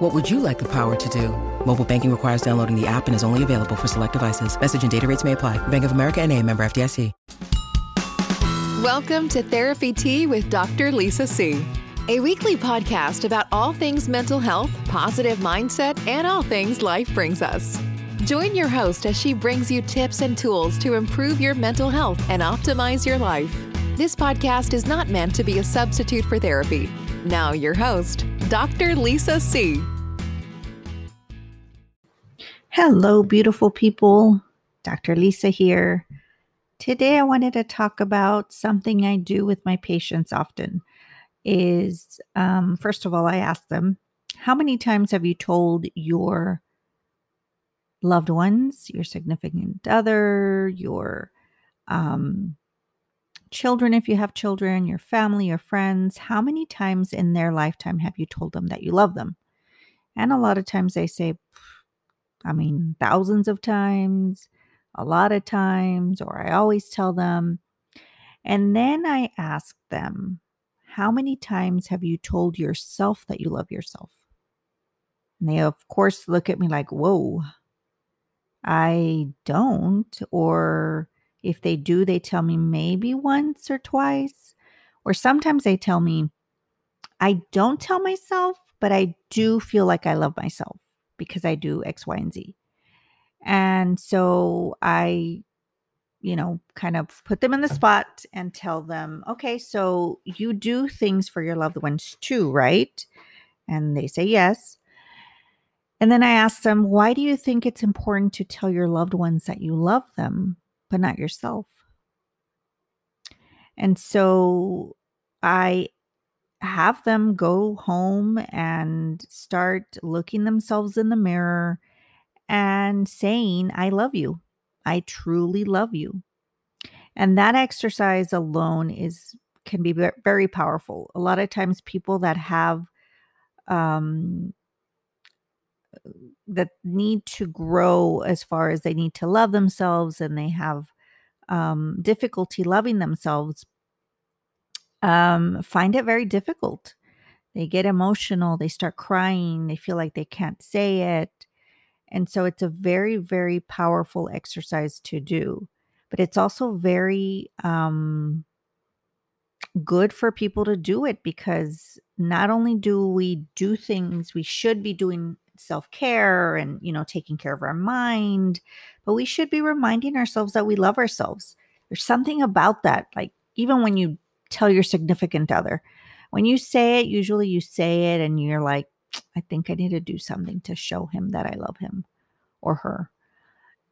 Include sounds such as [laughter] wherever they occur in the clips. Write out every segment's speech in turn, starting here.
What would you like the power to do? Mobile banking requires downloading the app and is only available for select devices. Message and data rates may apply. Bank of America and a member FDIC. Welcome to Therapy Tea with Dr. Lisa C., a weekly podcast about all things mental health, positive mindset, and all things life brings us. Join your host as she brings you tips and tools to improve your mental health and optimize your life. This podcast is not meant to be a substitute for therapy. Now, your host, Dr. Lisa C. Hello, beautiful people. Dr. Lisa here. Today I wanted to talk about something I do with my patients often is um, first of all, I ask them, how many times have you told your loved ones, your significant other, your um, children, if you have children, your family, your friends, how many times in their lifetime have you told them that you love them? And a lot of times they say, I mean, thousands of times, a lot of times, or I always tell them. And then I ask them, how many times have you told yourself that you love yourself? And they, of course, look at me like, whoa, I don't. Or if they do, they tell me maybe once or twice. Or sometimes they tell me, I don't tell myself, but I do feel like I love myself because I do X, Y, and Z. And so I, you know, kind of put them in the spot and tell them, okay, so you do things for your loved ones too, right? And they say yes. And then I ask them, why do you think it's important to tell your loved ones that you love them, but not yourself? And so I have them go home and start looking themselves in the mirror and saying, I love you. I truly love you. And that exercise alone is can be very powerful. A lot of times people that have um that need to grow as far as they need to love themselves and they have um difficulty loving themselves um, find it very difficult. They get emotional, they start crying, they feel like they can't say it. And so it's a very, very powerful exercise to do. But it's also very um, good for people to do it because not only do we do things we should be doing self-care and you know taking care of our mind but we should be reminding ourselves that we love ourselves there's something about that like even when you tell your significant other. When you say it, usually you say it and you're like, I think I need to do something to show him that I love him or her.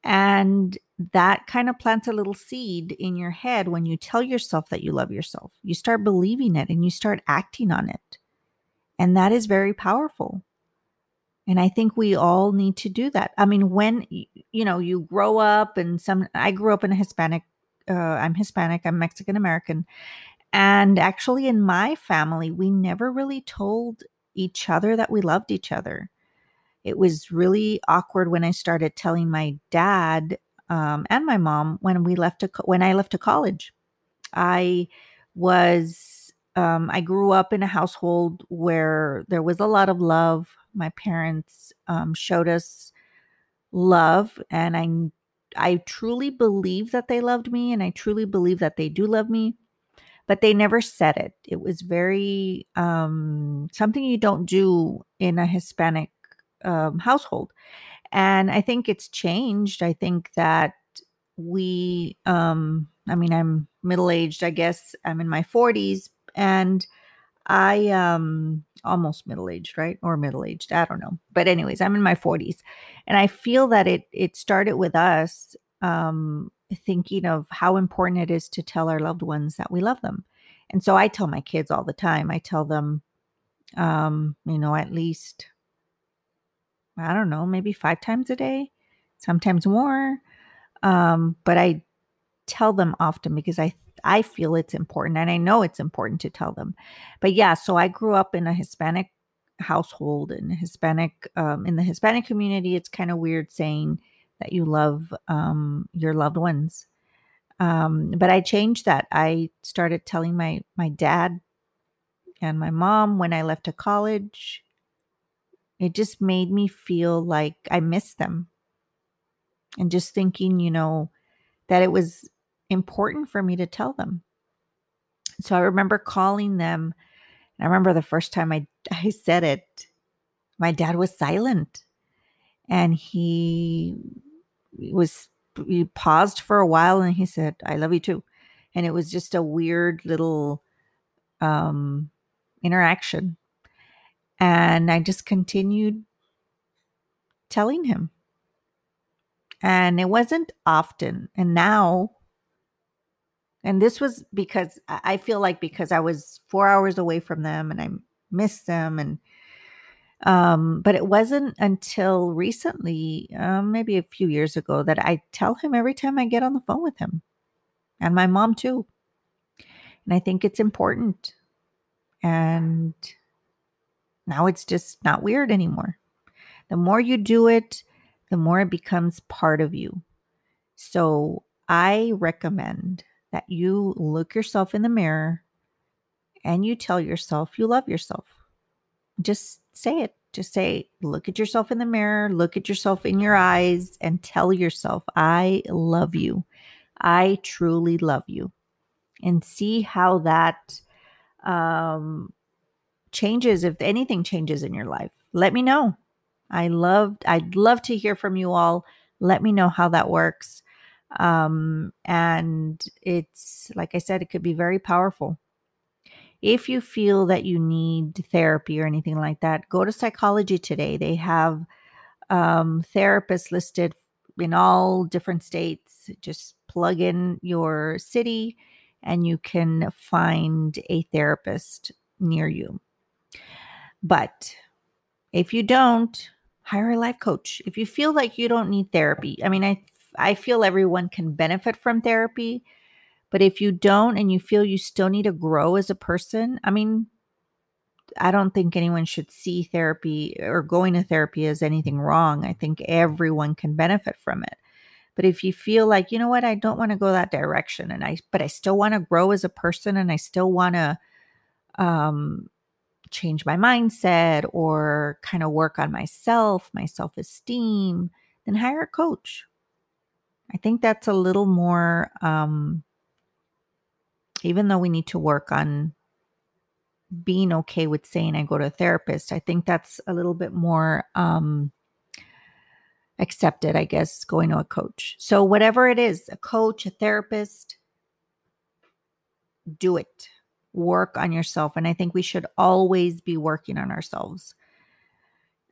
And that kind of plants a little seed in your head when you tell yourself that you love yourself. You start believing it and you start acting on it. And that is very powerful. And I think we all need to do that. I mean, when you know, you grow up and some I grew up in a Hispanic uh, I'm Hispanic, I'm Mexican American, and actually, in my family, we never really told each other that we loved each other. It was really awkward when I started telling my dad um, and my mom when we left to, when I left to college. I was um, I grew up in a household where there was a lot of love. My parents um, showed us love, and I I truly believe that they loved me, and I truly believe that they do love me but they never said it. It was very um, something you don't do in a Hispanic um, household. And I think it's changed. I think that we, um, I mean, I'm middle aged, I guess. I'm in my 40s and I, um, almost middle aged, right? Or middle aged. I don't know. But anyways, I'm in my 40s and I feel that it, it started with us, um, thinking of how important it is to tell our loved ones that we love them. And so I tell my kids all the time, I tell them, um, you know, at least, I don't know, maybe five times a day, sometimes more. Um, but I tell them often because I I feel it's important and I know it's important to tell them. But yeah, so I grew up in a Hispanic household and Hispanic um, in the Hispanic community. It's kind of weird saying that you love um, your loved ones. Um, but I changed that. I started telling my my dad and my mom when I left to college. It just made me feel like I missed them. And just thinking, you know, that it was important for me to tell them. So I remember calling them. And I remember the first time I, [laughs] I said it, my dad was silent and he was, he paused for a while and he said, I love you too. And it was just a weird little um, interaction. And I just continued telling him. And it wasn't often. And now and this was because I feel like because I was four hours away from them and I missed them and um but it wasn't until recently um, maybe a few years ago that i tell him every time i get on the phone with him and my mom too. And i think it's important. And now it's just not weird anymore. The more you do it the more it becomes part of you. So i recommend that you look yourself in the mirror and you tell yourself you love yourself. Just say it. Just say, look at yourself in the mirror, look at yourself in your eyes, and tell yourself, I love you. I truly love you. And see how that um, changes, if anything changes in your life. Let me know. I loved, I'd love to hear from you all. Let me know how that works. Um, and it's, like I said, it could be very powerful. If you feel that you need therapy or anything like that, go to Psychology Today. They have um, therapists listed in all different states. Just plug in your city and you can find a therapist near you. But if you don't, hire a life coach. If you feel like you don't need therapy, I mean, I I feel everyone can benefit from therapy. But if you don't and you feel you still need to grow as a person, I mean, I don't think anyone should see therapy or going to therapy as anything wrong. I think everyone can benefit from it. But if you feel like, you know what, I don't want to go that direction and I but I still want to grow as a person and I still want to um change my mindset or kind of work on myself, my self-esteem, then hire a coach. I think that's a little more, um, even though we need to work on being okay with saying I go to a therapist, I think that's a little bit more um, accepted, I guess, going to a coach. So, whatever it is, a coach, a therapist, do it. Work on yourself. And I think we should always be working on ourselves.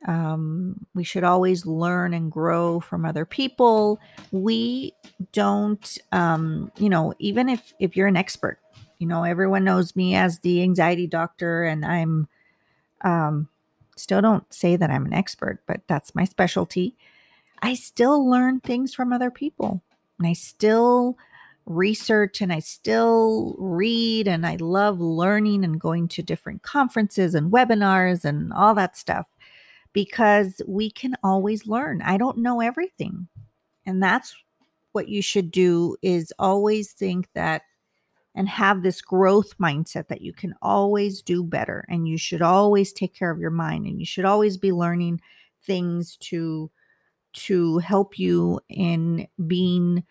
Um, we should always learn and grow from other people. We don't, um, you know, even if if you're an expert, you know, everyone knows me as the anxiety doctor, and I'm um, still don't say that I'm an expert, but that's my specialty. I still learn things from other people, and I still research and I still read and I love learning and going to different conferences and webinars and all that stuff because we can always learn. I don't know everything. And that's what you should do is always think that and have this growth mindset that you can always do better and you should always take care of your mind and you should always be learning things to to help you in being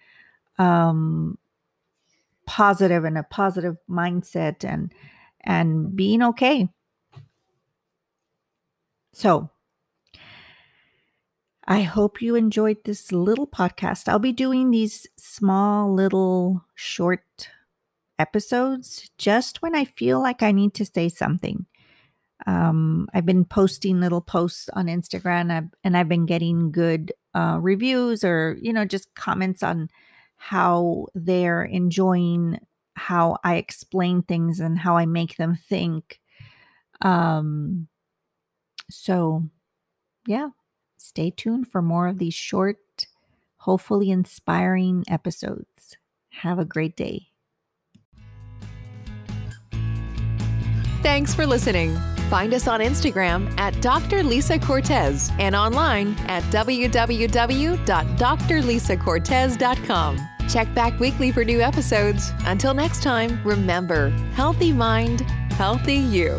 um positive and a positive mindset and and being okay so I hope you enjoyed this little podcast. I'll be doing these small, little, short episodes just when I feel like I need to say something. Um, I've been posting little posts on Instagram and I've been getting good uh, reviews or, you know, just comments on how they're enjoying how I explain things and how I make them think. Um, so, yeah, Stay tuned for more of these short, hopefully inspiring episodes. Have a great day. Thanks for listening. Find us on Instagram at Dr. Lisa Cortez and online at www.drlisacortez.com. Check back weekly for new episodes. Until next time, remember healthy mind, healthy you.